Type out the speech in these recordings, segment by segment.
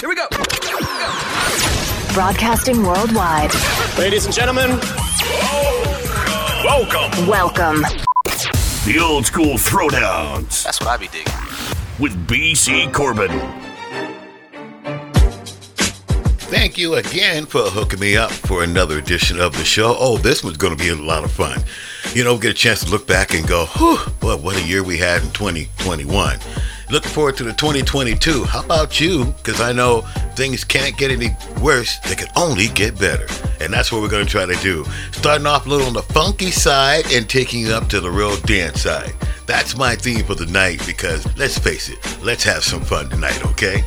Here we go. Broadcasting worldwide. Ladies and gentlemen, Welcome. Welcome. The old school throwdowns That's what I be digging. with BC Corbin. Thank you again for hooking me up for another edition of the show. Oh, this one's going to be a lot of fun. You know, get a chance to look back and go, whew, what, what a year we had in 2021. Looking forward to the 2022. How about you? Because I know things can't get any worse, they can only get better. And that's what we're going to try to do. Starting off a little on the funky side and taking it up to the real dance side. That's my theme for the night because let's face it, let's have some fun tonight, okay?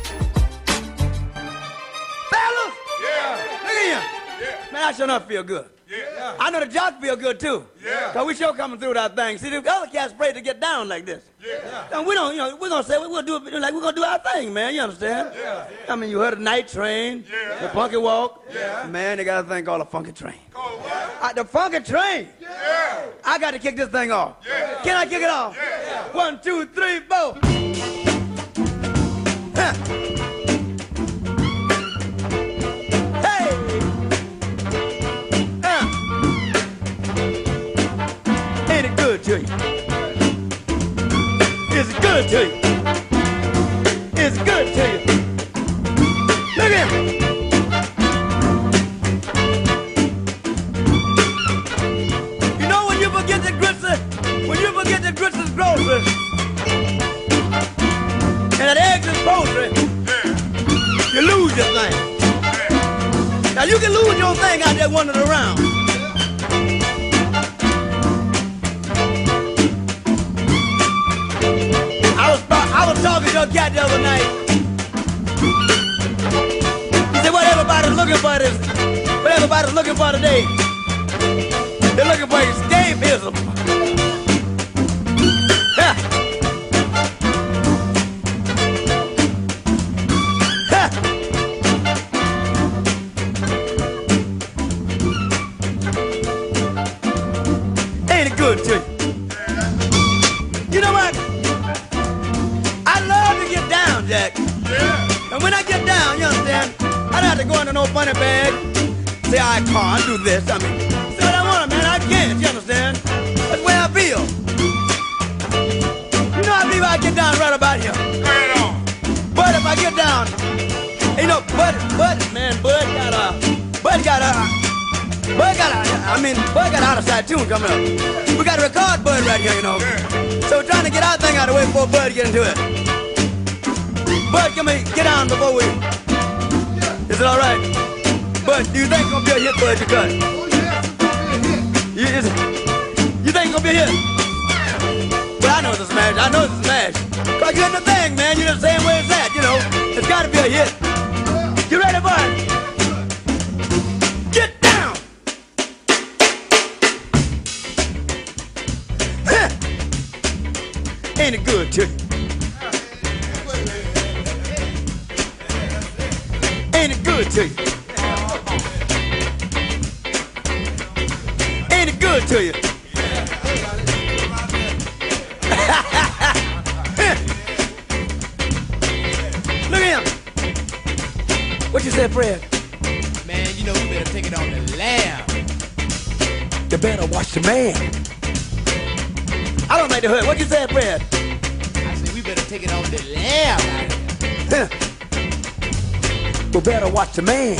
Fellas! Yeah! Look at here! Man, I sure enough feel good. Yeah. I know the jocks feel good too. Yeah. Cause we sure coming through that thing. See, the other cats afraid to get down like this. Yeah. And we don't, you know, we're gonna say we're gonna do it like we're gonna do our thing, man. You understand? Yeah. I mean, you heard the night train, yeah. the funky walk. Yeah. Man, they got a thing called a funky train. Called what? Uh, the funky train. Yeah. I got to kick this thing off. Yeah. Can I kick it off? Yeah. One, two, three, four. Huh. Good to you? Is it good to you? Is it good to you? Look at him. You know when you forget the grits, uh, when you forget the grits is grocery, uh, and that eggs is poultry, you lose your thing. Now you can lose your thing out there wandering around. I was talking to a cat the other night. He said, "What everybody's looking for is what everybody's looking for today. They're looking for escapism." Ha. Ha. Ain't it good to you? You And when I get down, you understand, I don't have to go into no funny bag. Say I can't do this. I mean, say what I want, man. I can't. You understand? That's the way I feel. You know, I believe I get down right about here. Right on. But if I get down, you know, Bud, Bud, man, Bud got a, Bud got a, Bud got a, I mean, Bud got out of side tune coming up. We got to record Bud right here, you know. So we're trying to get our thing out of the way before Bud get into it. Bud, come here, get down before we. Is it all right? Do you think it's gonna be a hit, Bud? You cut. You, is it, you think it's gonna be a hit? But I know it's a smash. I know it's a smash. Cause you're in the thing, man. You're the same way as that, you know. It's gotta be a hit. You ready, Bud? Get down! Ain't it good to? Ain't it good to you? Ain't it good to you? Look at him. What you said, Fred? Man, you know we better take it on the lam. You better watch the man. I don't like the hood. What you said, Fred? I said we better take it on the lam. You better watch the man.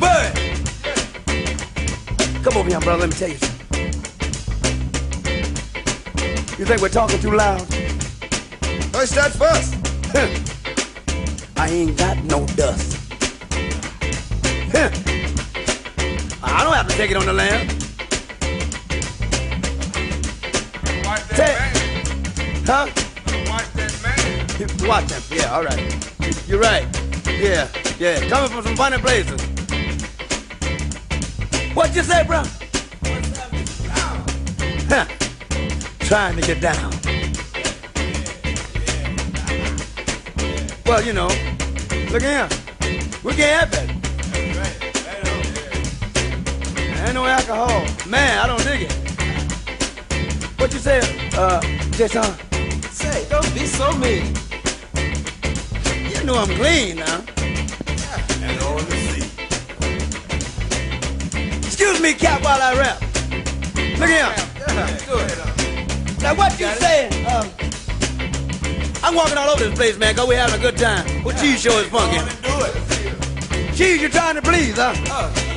Bud! Come over here, brother. Let me tell you something. You think we're talking too loud? Who start first? I ain't got no dust. I don't have to take it on the land. Watch Say- that man. Huh? Him. Yeah, all right. You're right. Yeah, yeah. Coming from some funny places. What you say, bro? Huh. Trying to get down. Well, you know, look at him. We can't have that. Ain't no alcohol. Man, I don't dig it. What you say, uh, Jason? Say, don't be so mean. Them clean now. And on the sea. Excuse me, Cap, while I rap. Look here. Now what you saying? Um, I'm walking all over this place, man, cause we having a good time. What cheese show is funky? Cheese, you trying to please, huh? On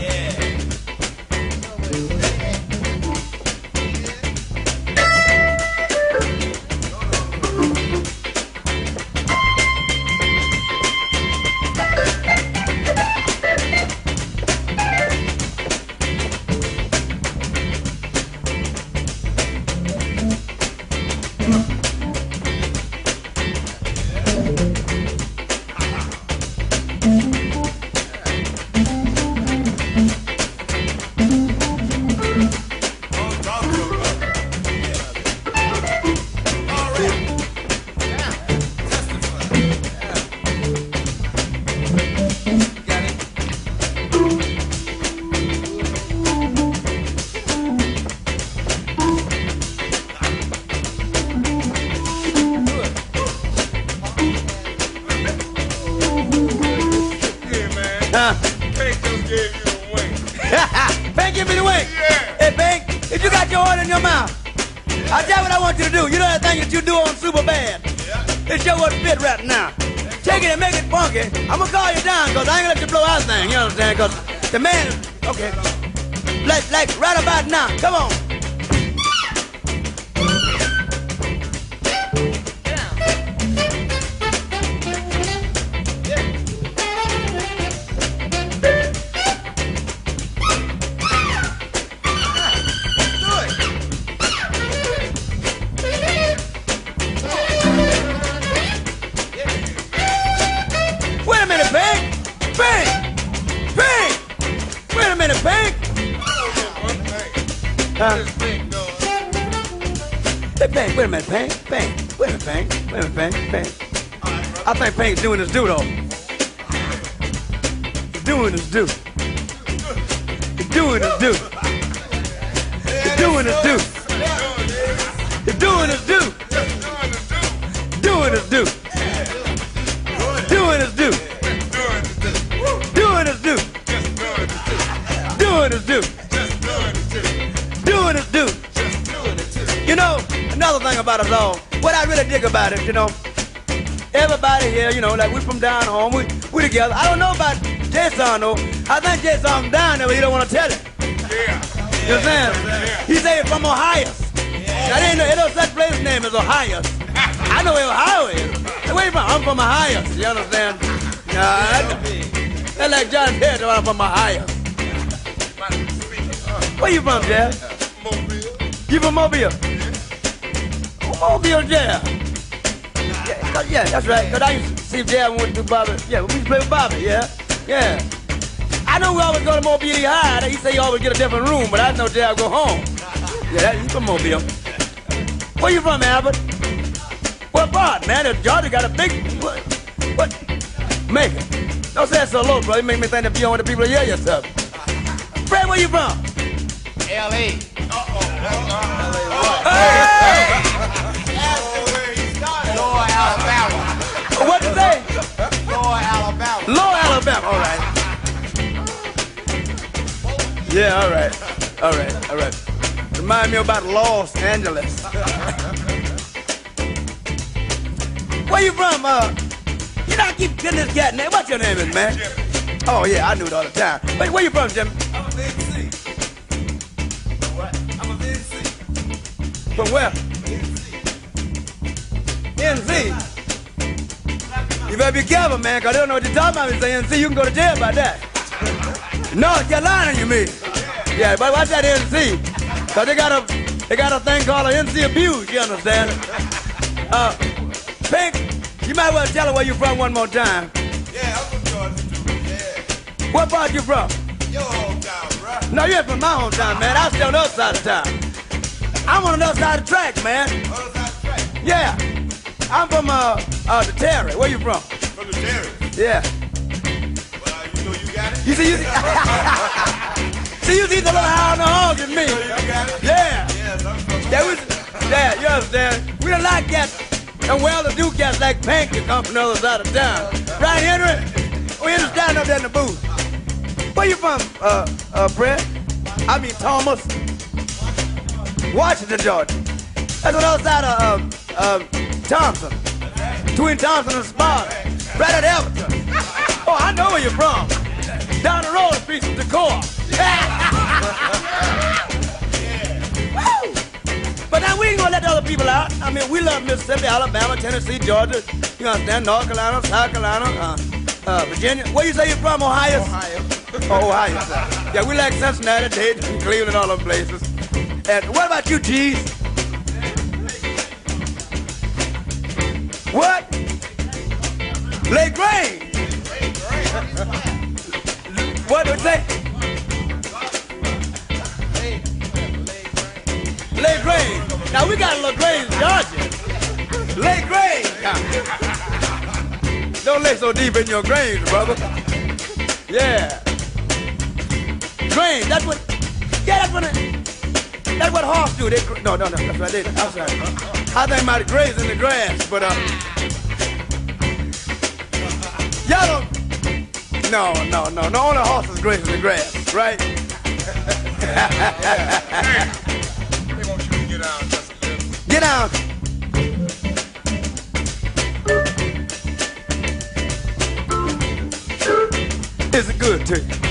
Pink's together. I don't know about Jason though. I think Jason down there, but he don't want to tell it. Yeah. You understand? He say from Ohio. That ain't no, ain't no such place name as Ohio. I know where Ohio is. Where you from? I'm from Ohio. You understand? Nah, that- that's like John Terry. I'm from Ohio. Where you from, Jeff? Mobile. You from Mobile? Oh, Mobile, yeah. Yeah, yeah, that's right. Cause I used to see Jeff went to do Bobby. Yeah, we used to play with Bobby. Yeah, yeah. I know we always go to Mobile High. He say you always get a different room, but I know Jeff go home. Yeah, that, he from Mobile. Where you from, Albert? What part, man? If Georgia got a big what? What? Macon. Don't say that so low, bro. You make me think that you don't want the people to hear yourself. Fred, where you from? L.A. Uh-oh. L.A. Hey! Alabama. All right. Yeah, all right. All right, all right. Remind me about Los Angeles. Where you from? Uh, you know, I keep getting this cat name. What's your name is, man? Oh, yeah, I knew it all the time. Wait, where you from, Jim? I'm a VC. What? I'm a VC. From where? NC. You better be careful, man, because they don't know what you're talking about. If you say NC, you can go to jail by that. North Carolina, you mean? Yeah, but watch that NC. Because they got a they got a thing called an NC abuse, you understand? Uh, Pink, you might well tell her where you from one more time. Yeah, I'm from Georgia too. Yeah. What part you from? Your hometown, bruh. No, you ain't from my hometown, man. I stay on the other side of town. I'm on the other side of the track, man. Other side of the track. Yeah. I'm from uh, uh the Terry. Where you from? From the dairy. Yeah. Well, you know you got it. You see, you see, see, you see the little high on the hog in me. You got it. Yeah. Yes, I'm from Yeah, yeah, you understand? We don't like cats and well-to-do cats like Pink that come from the other side of town. Brian Henry, we in stand up there in the booth. Where you from, uh, uh, Brett? I mean Thomas. Washington, Georgia. That's on the other side of um, um, Thomson. Twin Thomson and Sparta. Right at Everton. Oh, I know where you're from. Down the road, street from Decorah. Woo! But now we ain't gonna let the other people out. I mean, we love Mississippi, Alabama, Tennessee, Georgia. You understand? North Carolina, South Carolina, uh, uh, Virginia. Where you say you're from? Ohio? Ohio. Oh, Ohio. Yeah, we like Cincinnati, Dayton, Cleveland, all them places. And what about you, G's? What? Lake Grange. what do you say? Lake Grange. Now we got a LaGrange, Georgia. Lake Grange. Don't lay so deep in your grains, brother. Yeah. Grange, that's what, yeah, that's what, that's what horse do. They, no, no, no, that's right. They, I'm sorry. I think about graze in the grass, but, uh, y'all don't, no, no, no, no, only horses graze in the grass, right? They want you to get out. Get down. Is it good to you?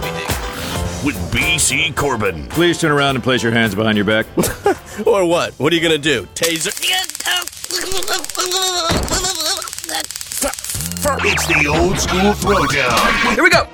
Dick. With BC Corbin. Please turn around and place your hands behind your back. or what? What are you going to do? Taser? It's the old school throwdown. Here we go.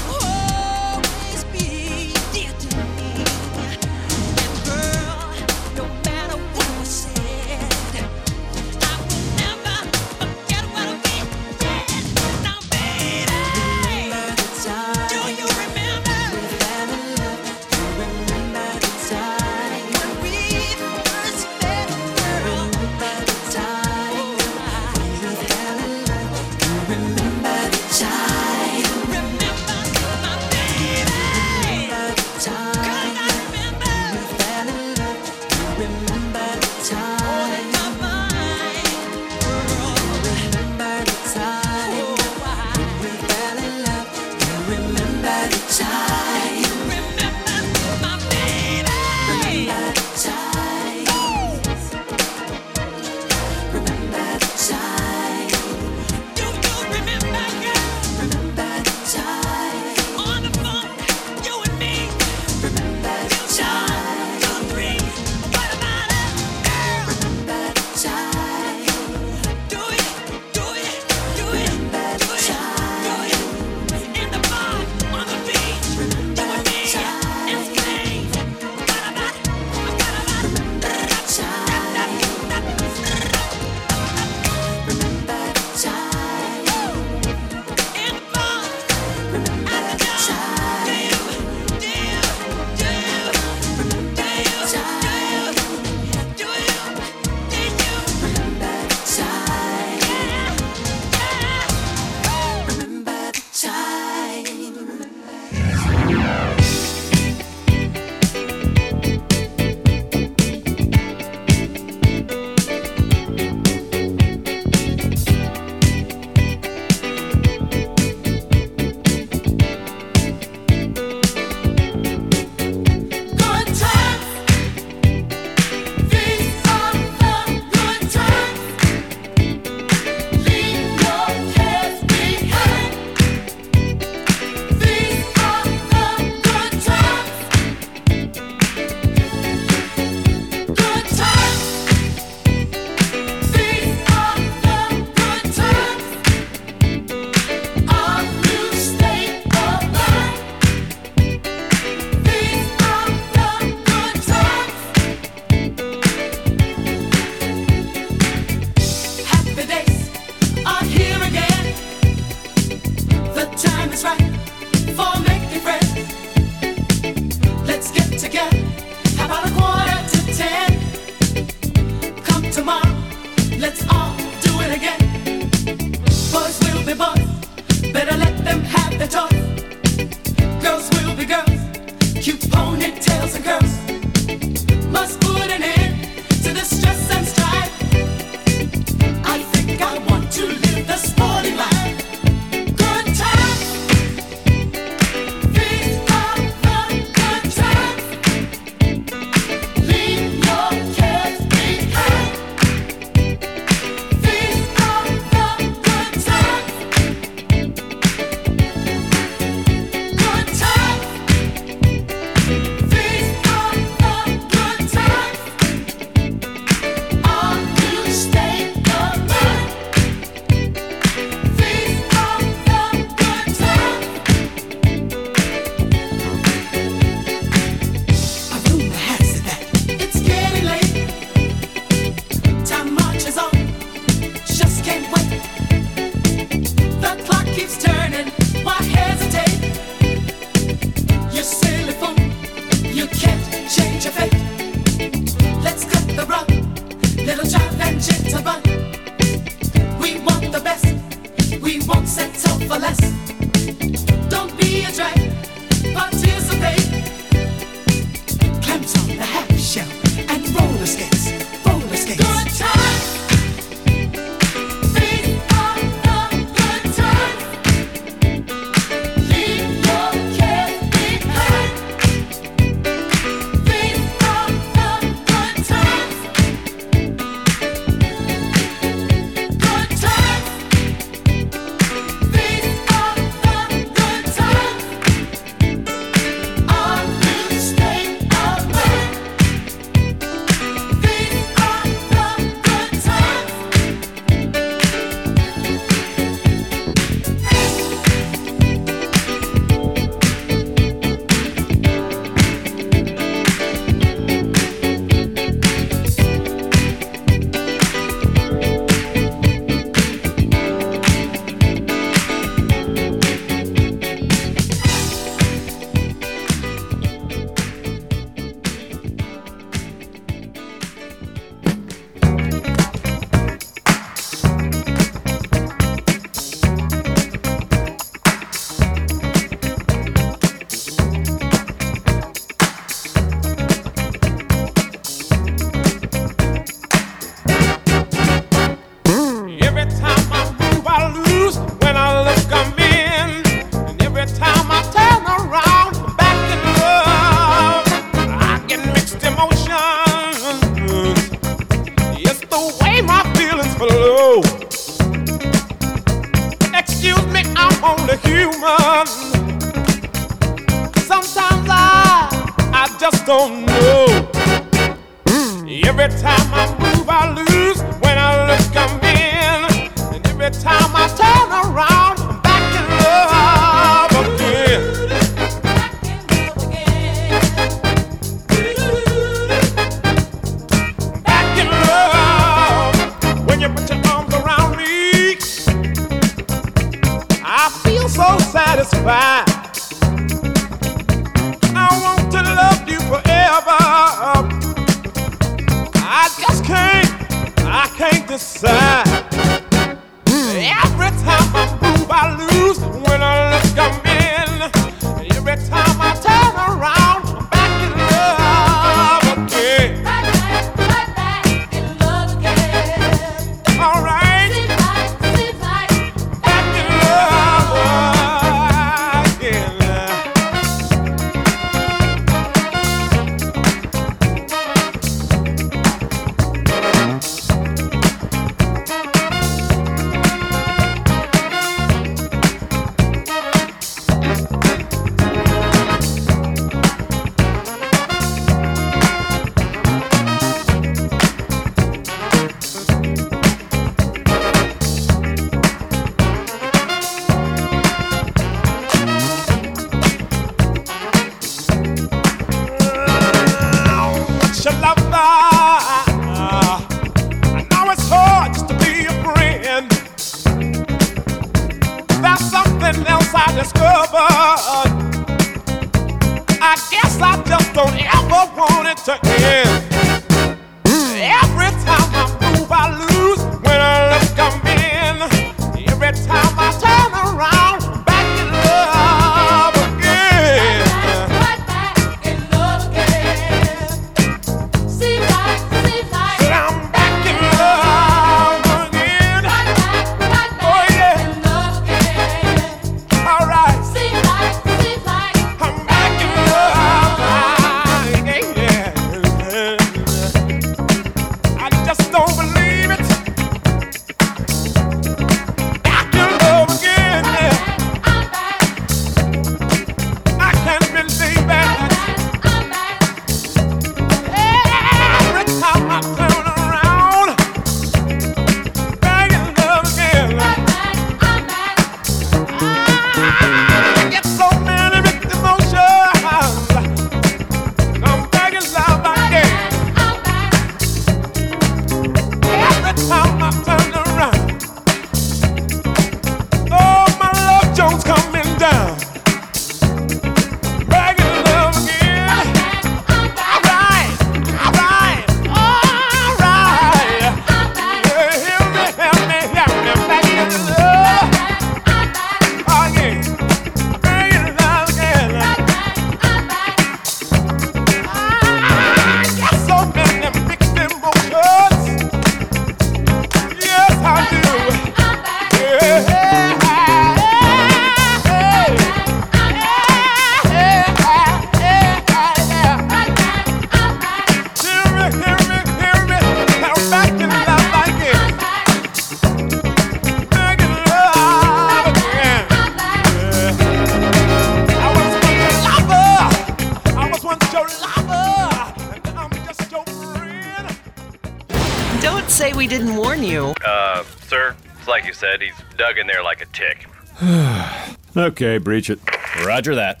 said. He's dug in there like a tick. okay, breach it. Roger that.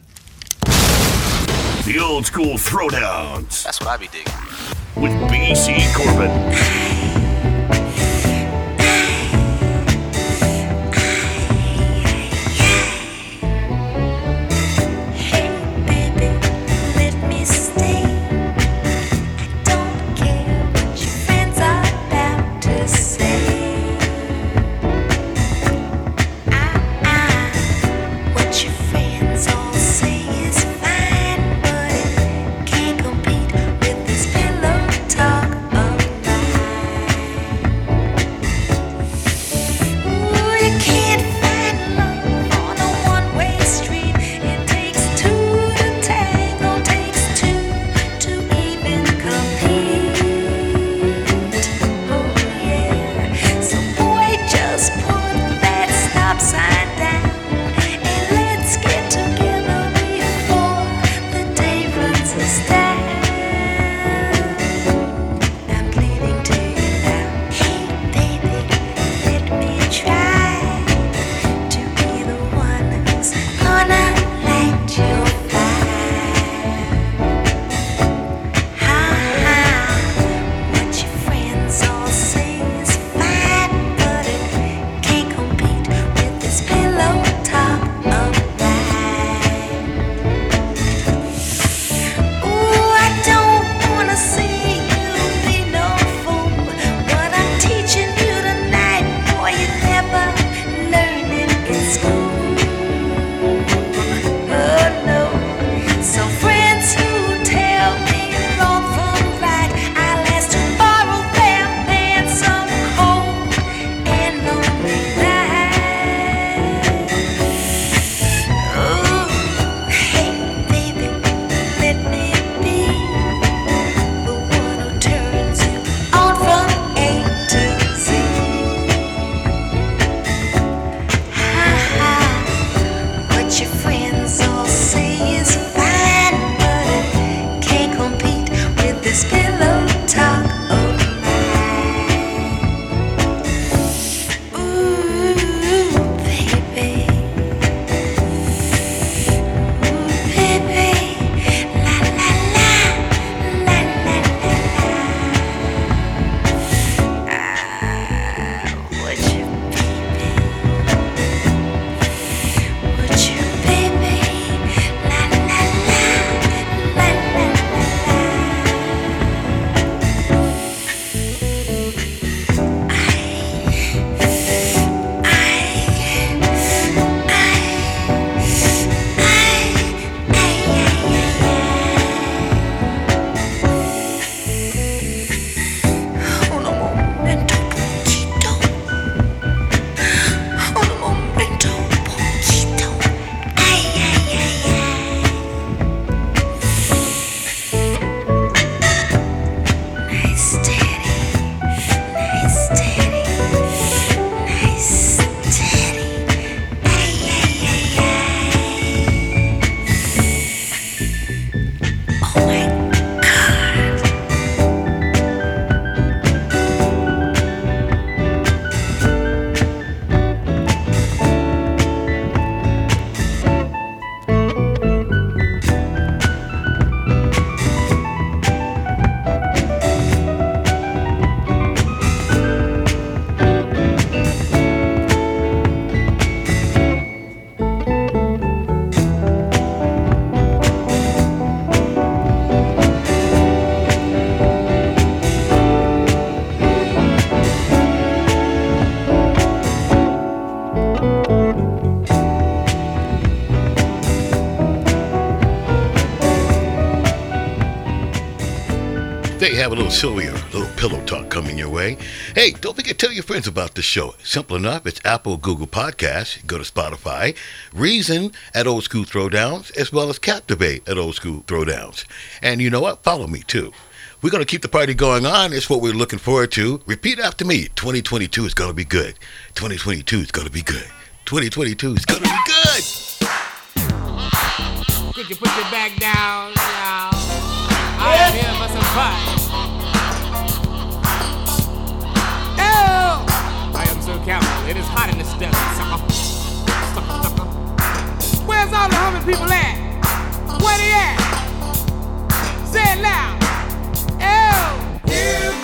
The old school throwdowns. That's what I be digging. With BC Corbin. today have a little sillier, little pillow talk coming your way. Hey, don't forget to tell your friends about the show. Simple enough, it's Apple, Google Podcasts, go to Spotify, Reason at Old School Throwdowns, as well as Captivate at Old School Throwdowns. And you know what? Follow me too. We're going to keep the party going on. It's what we're looking forward to. Repeat after me 2022 is going to be good. 2022 is going to be good. 2022 is going to be good. Could you put your back down now? am so. It is hot in this desert, Where's all the humming people at? Where they at? Say it loud. Ew!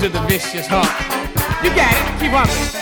to the vicious heart. You got it. Keep humming.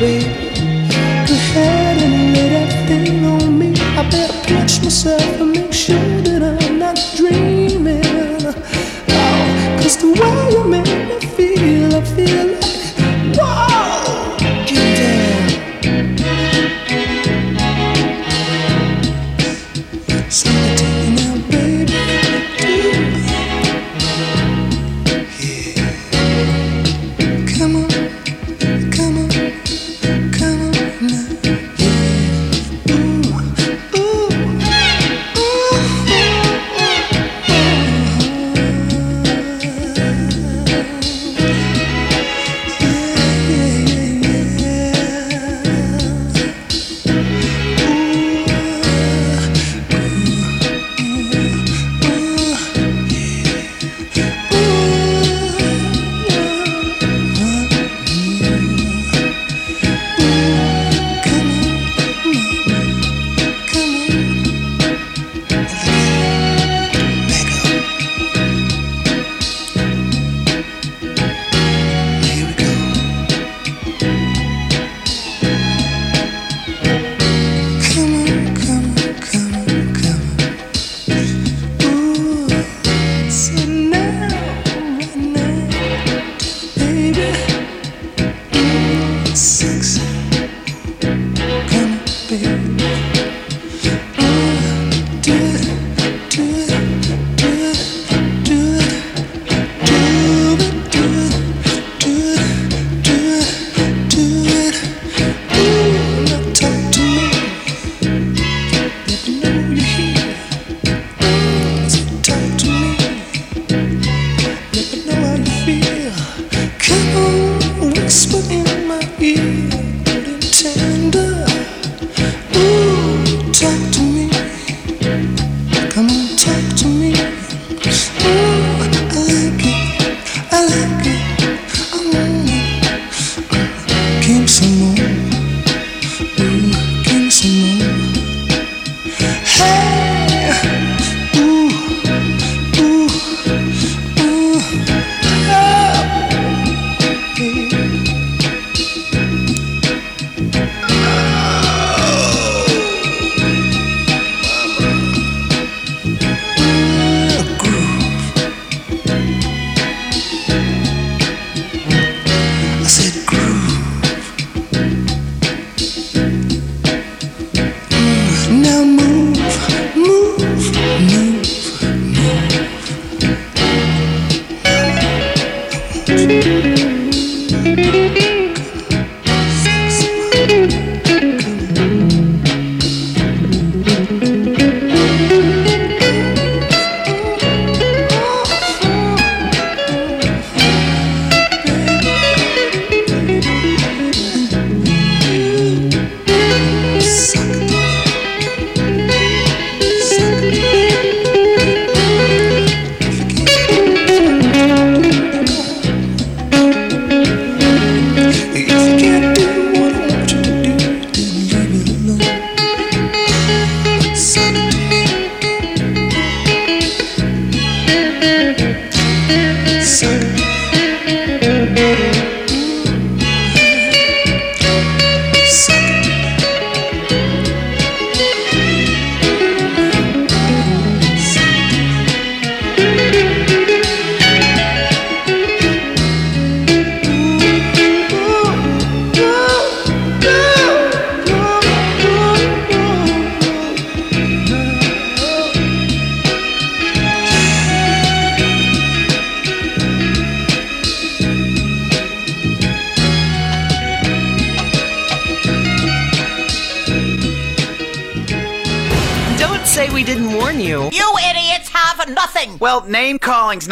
Time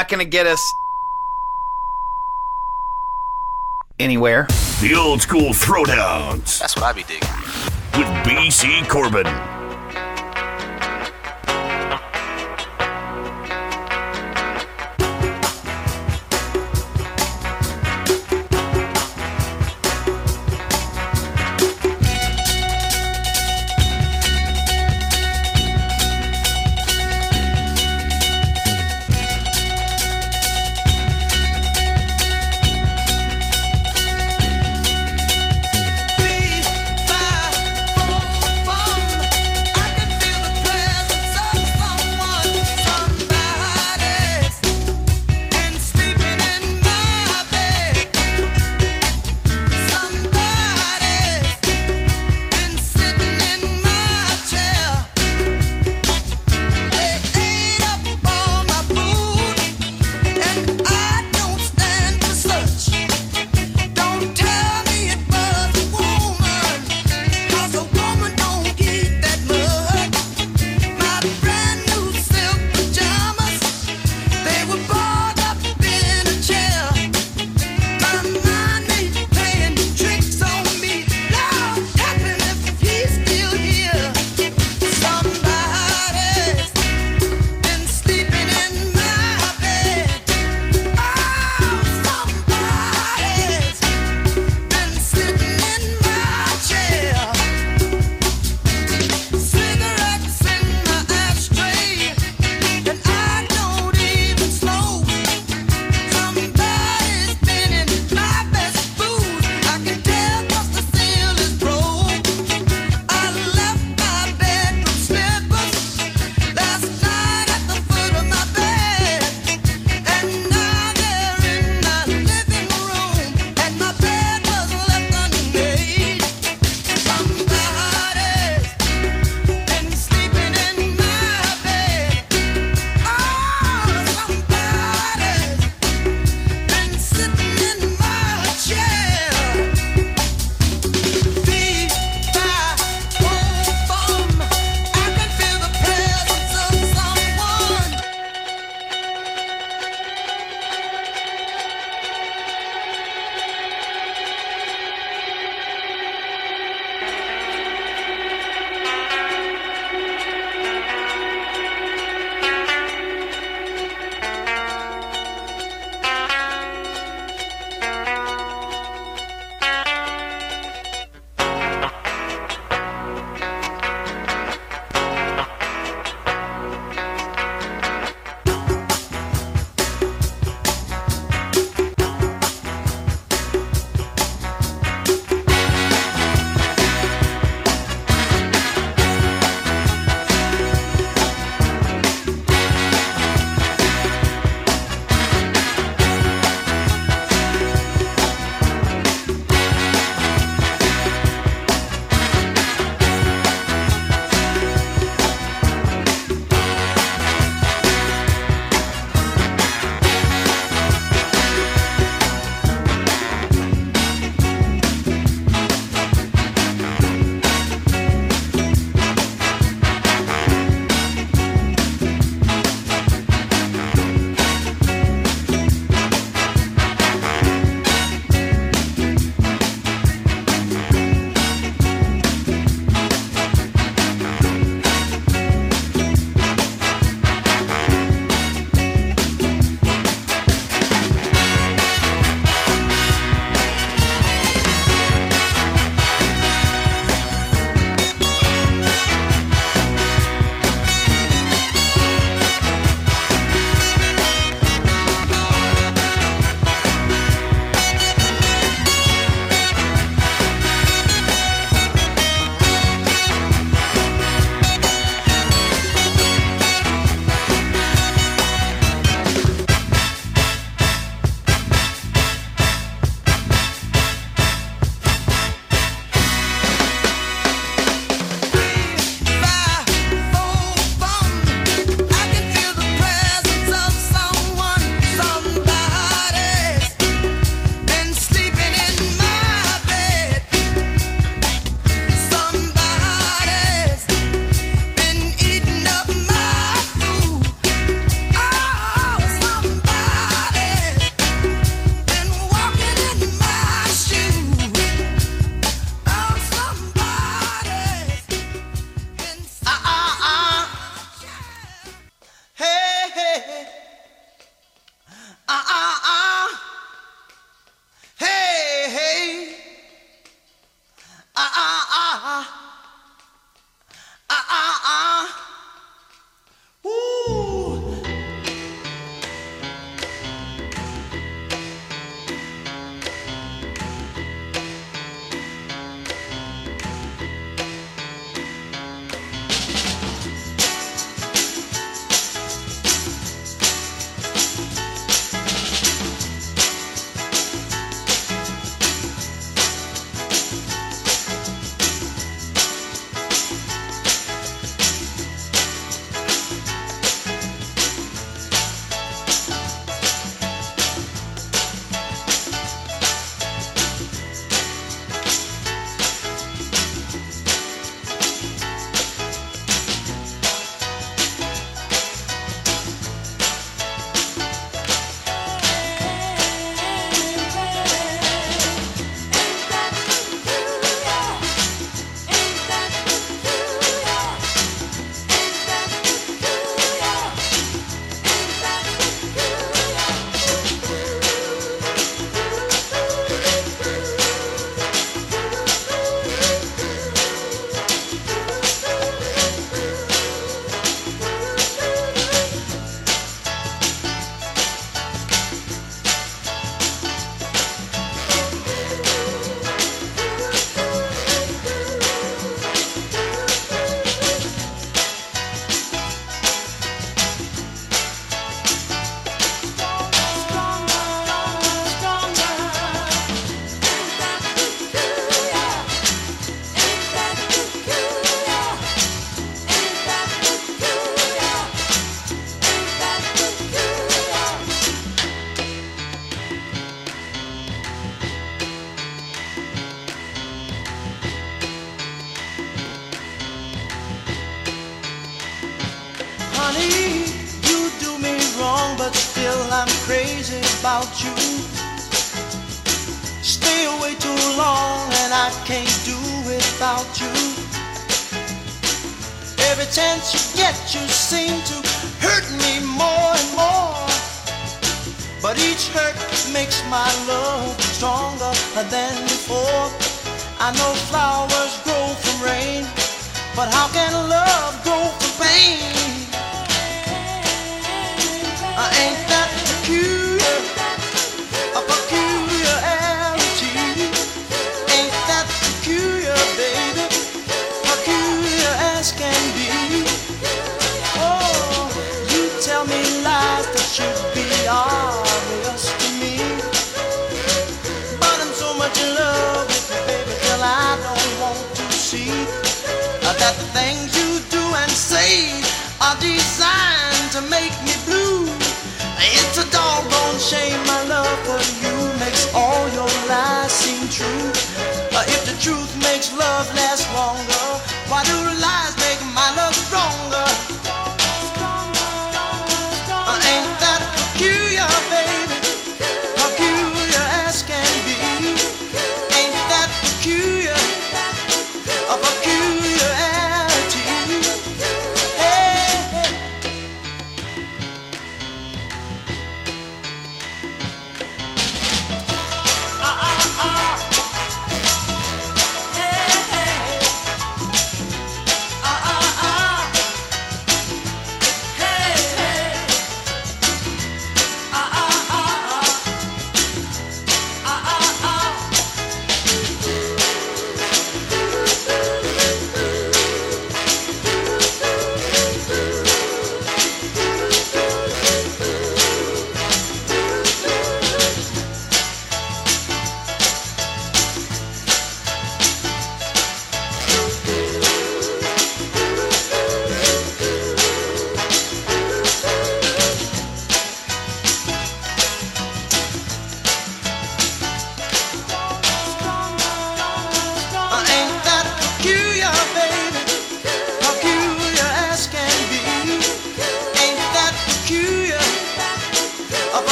calling's not gonna get us anywhere. The old school throwdowns That's what I be digging. with BC Corbin.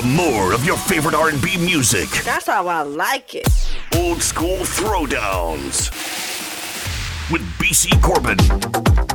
to more of your favorite R&B music. That's how I like it. Old school throwdowns with BC Corbin.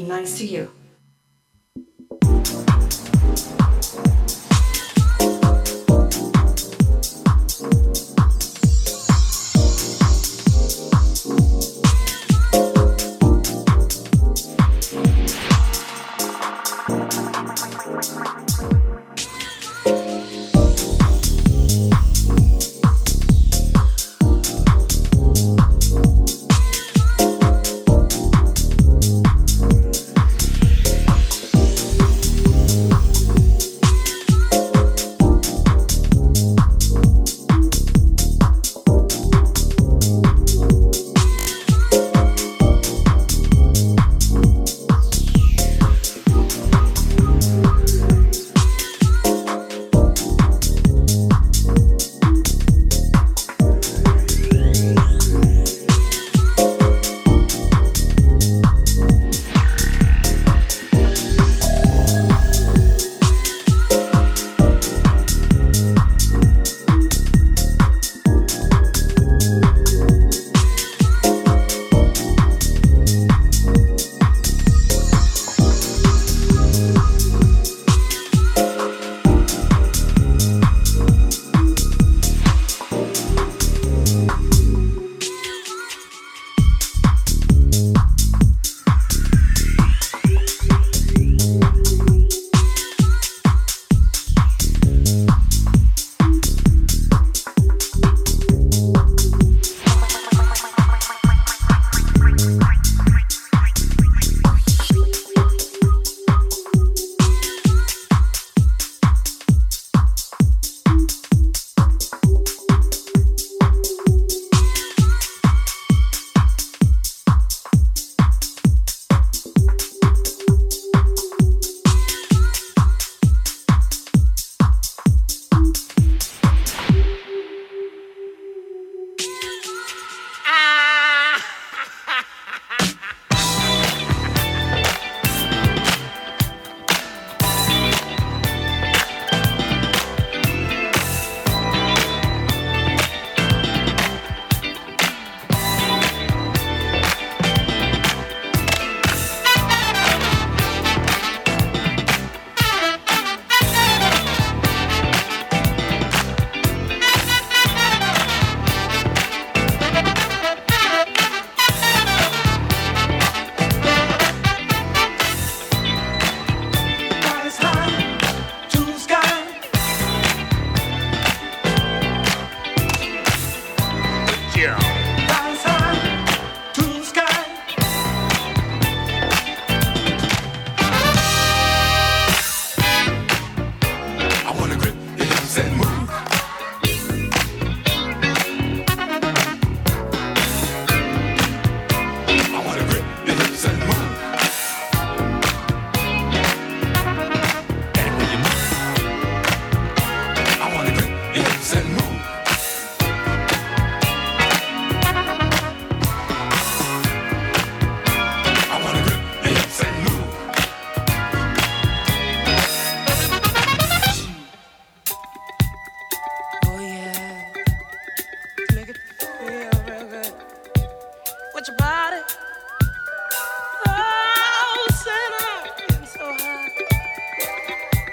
Be nice to you.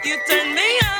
Make me wanna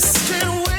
distant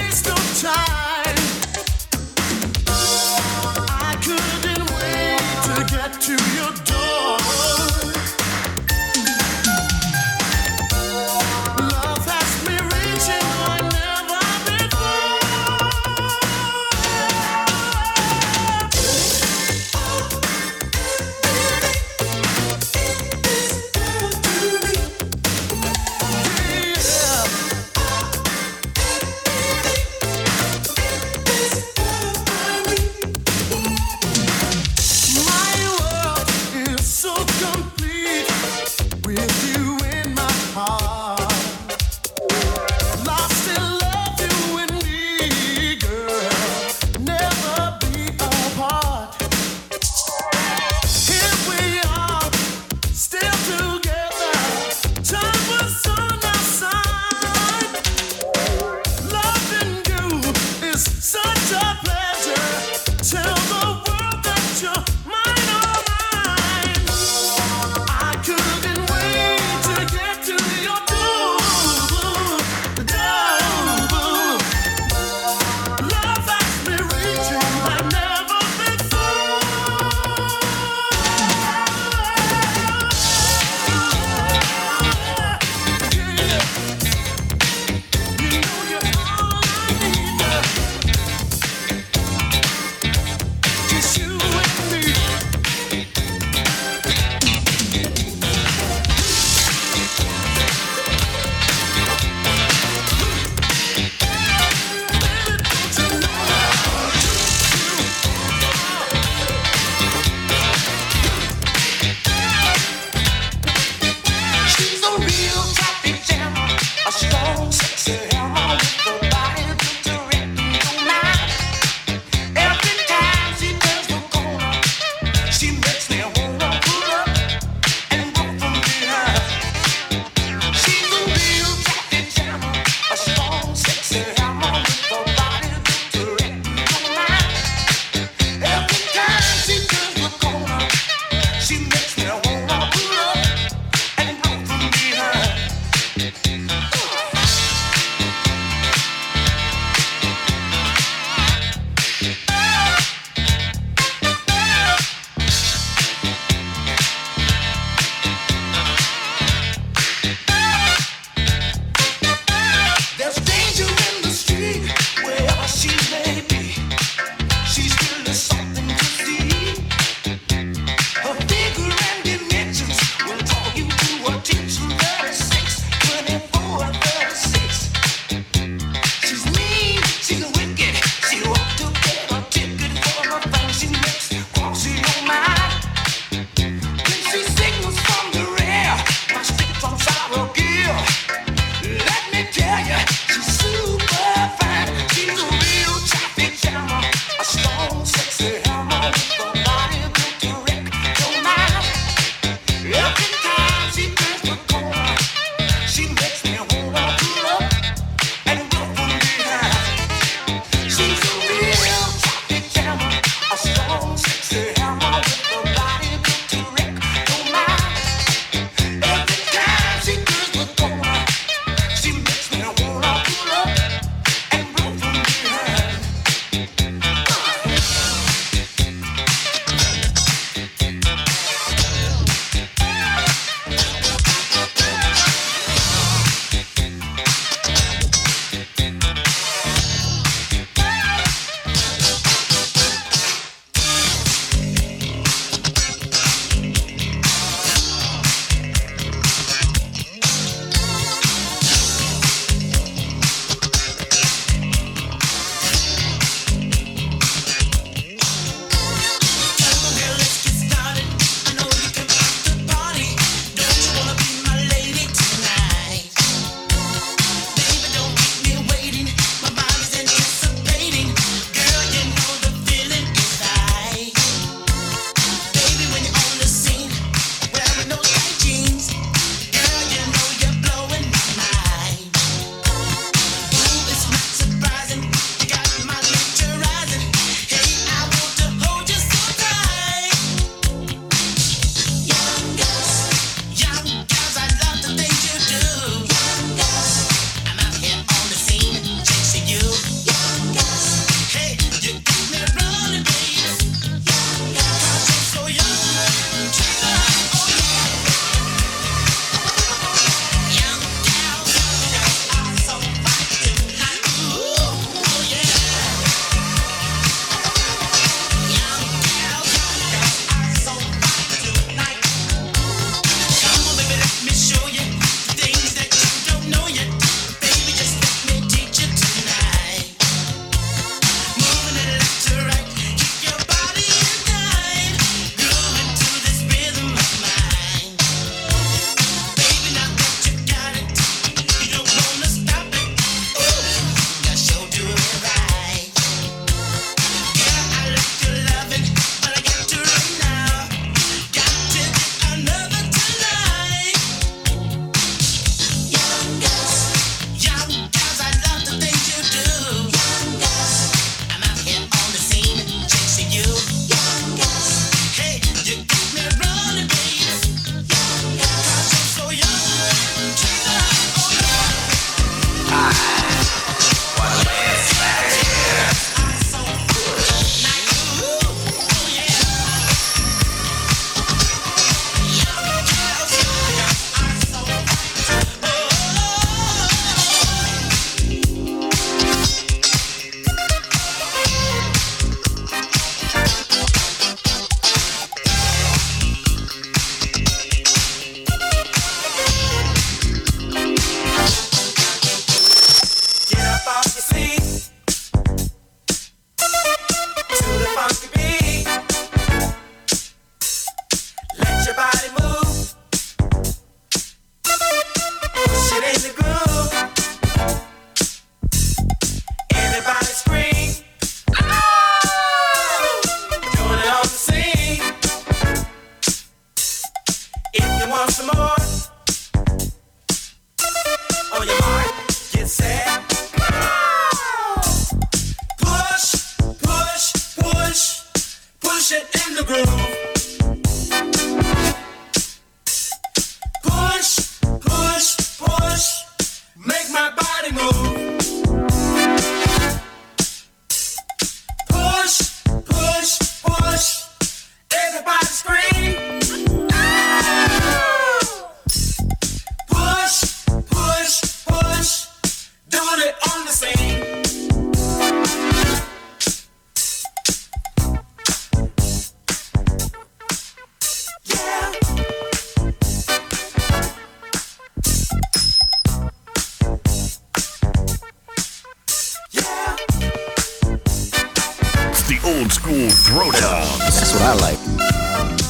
old school throwdowns. That's what I like.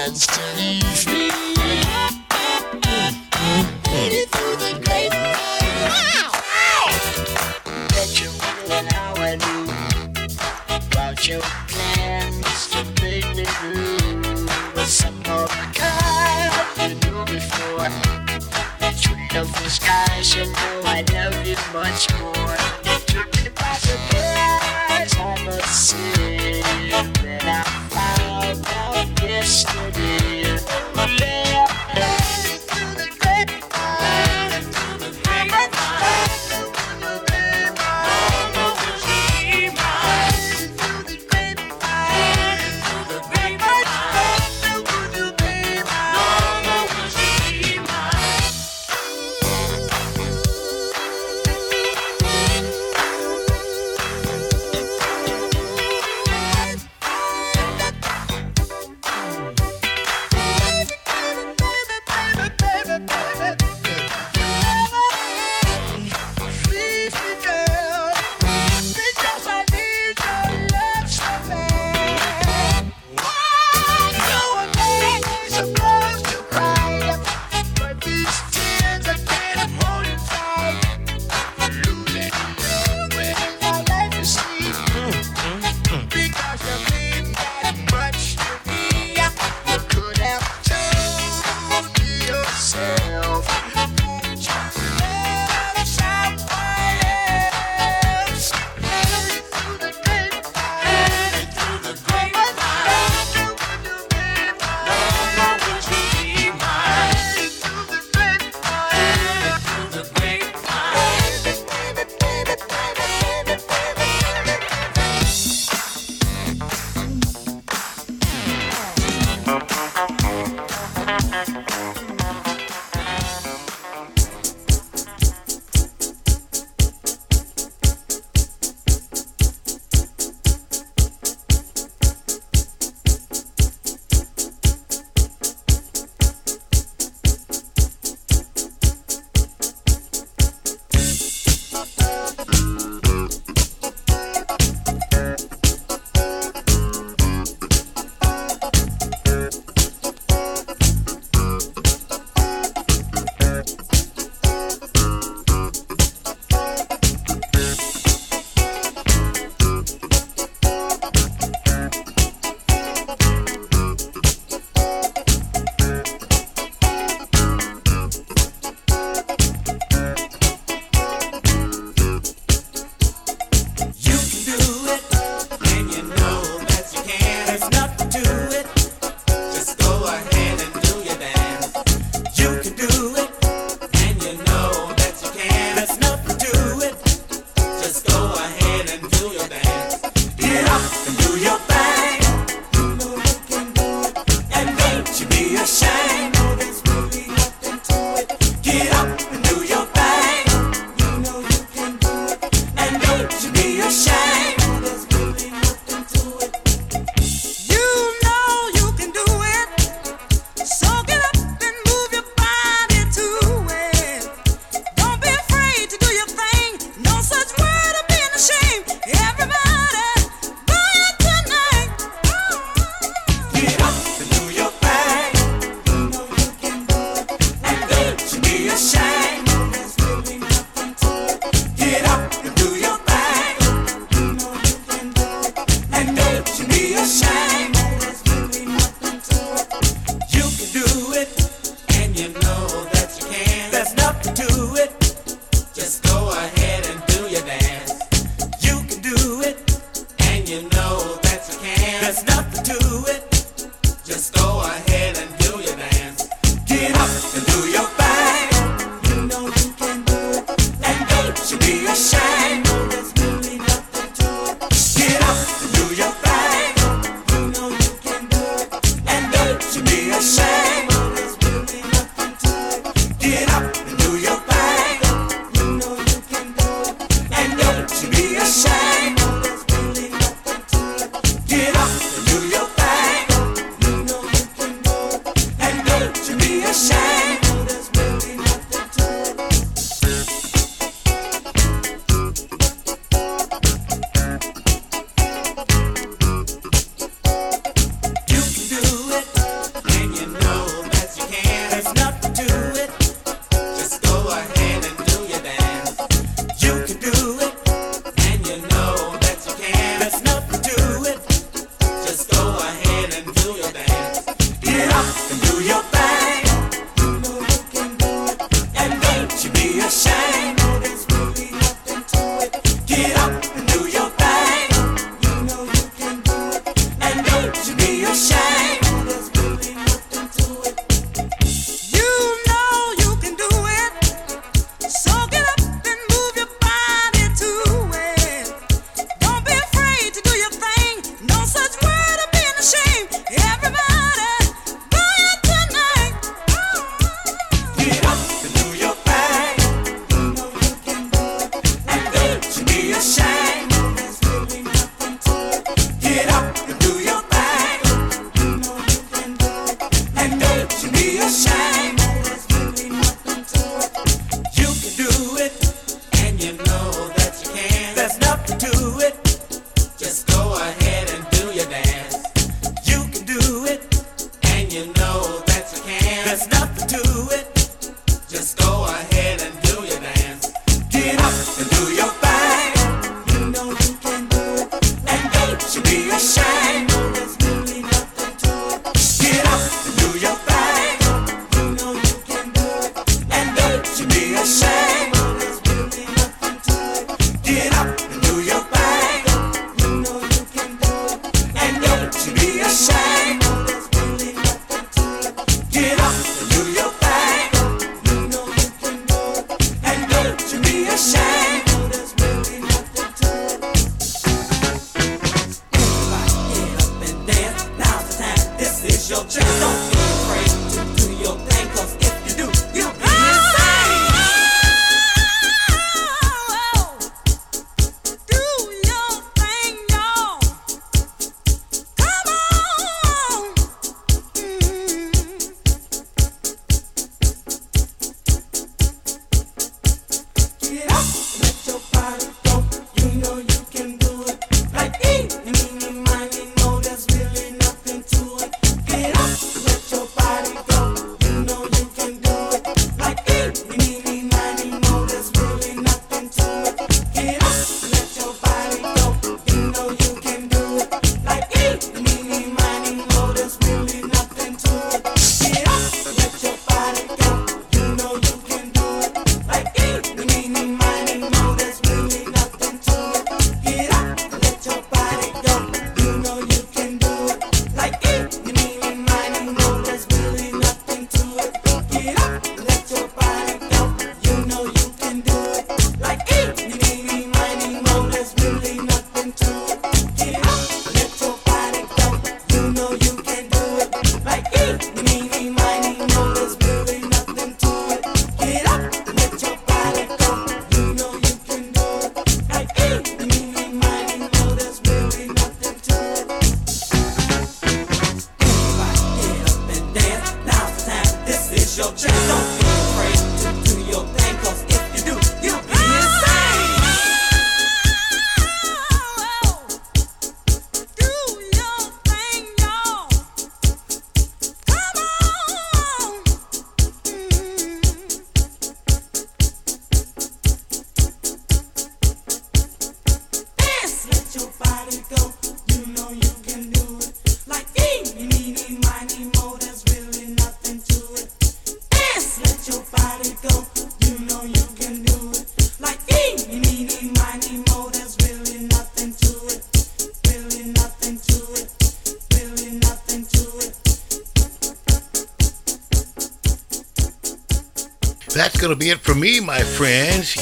hands to the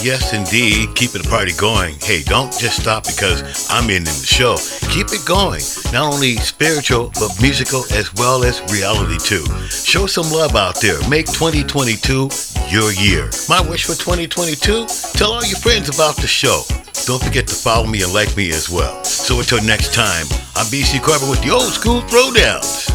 Yes, indeed. Keeping the party going. Hey, don't just stop because I'm ending the show. Keep it going. Not only spiritual, but musical as well as reality too. Show some love out there. Make 2022 your year. My wish for 2022? Tell all your friends about the show. Don't forget to follow me and like me as well. So until next time, I'm BC Carver with the old school throwdowns.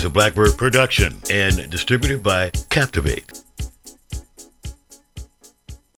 Is a Blackbird production and distributed by Captivate.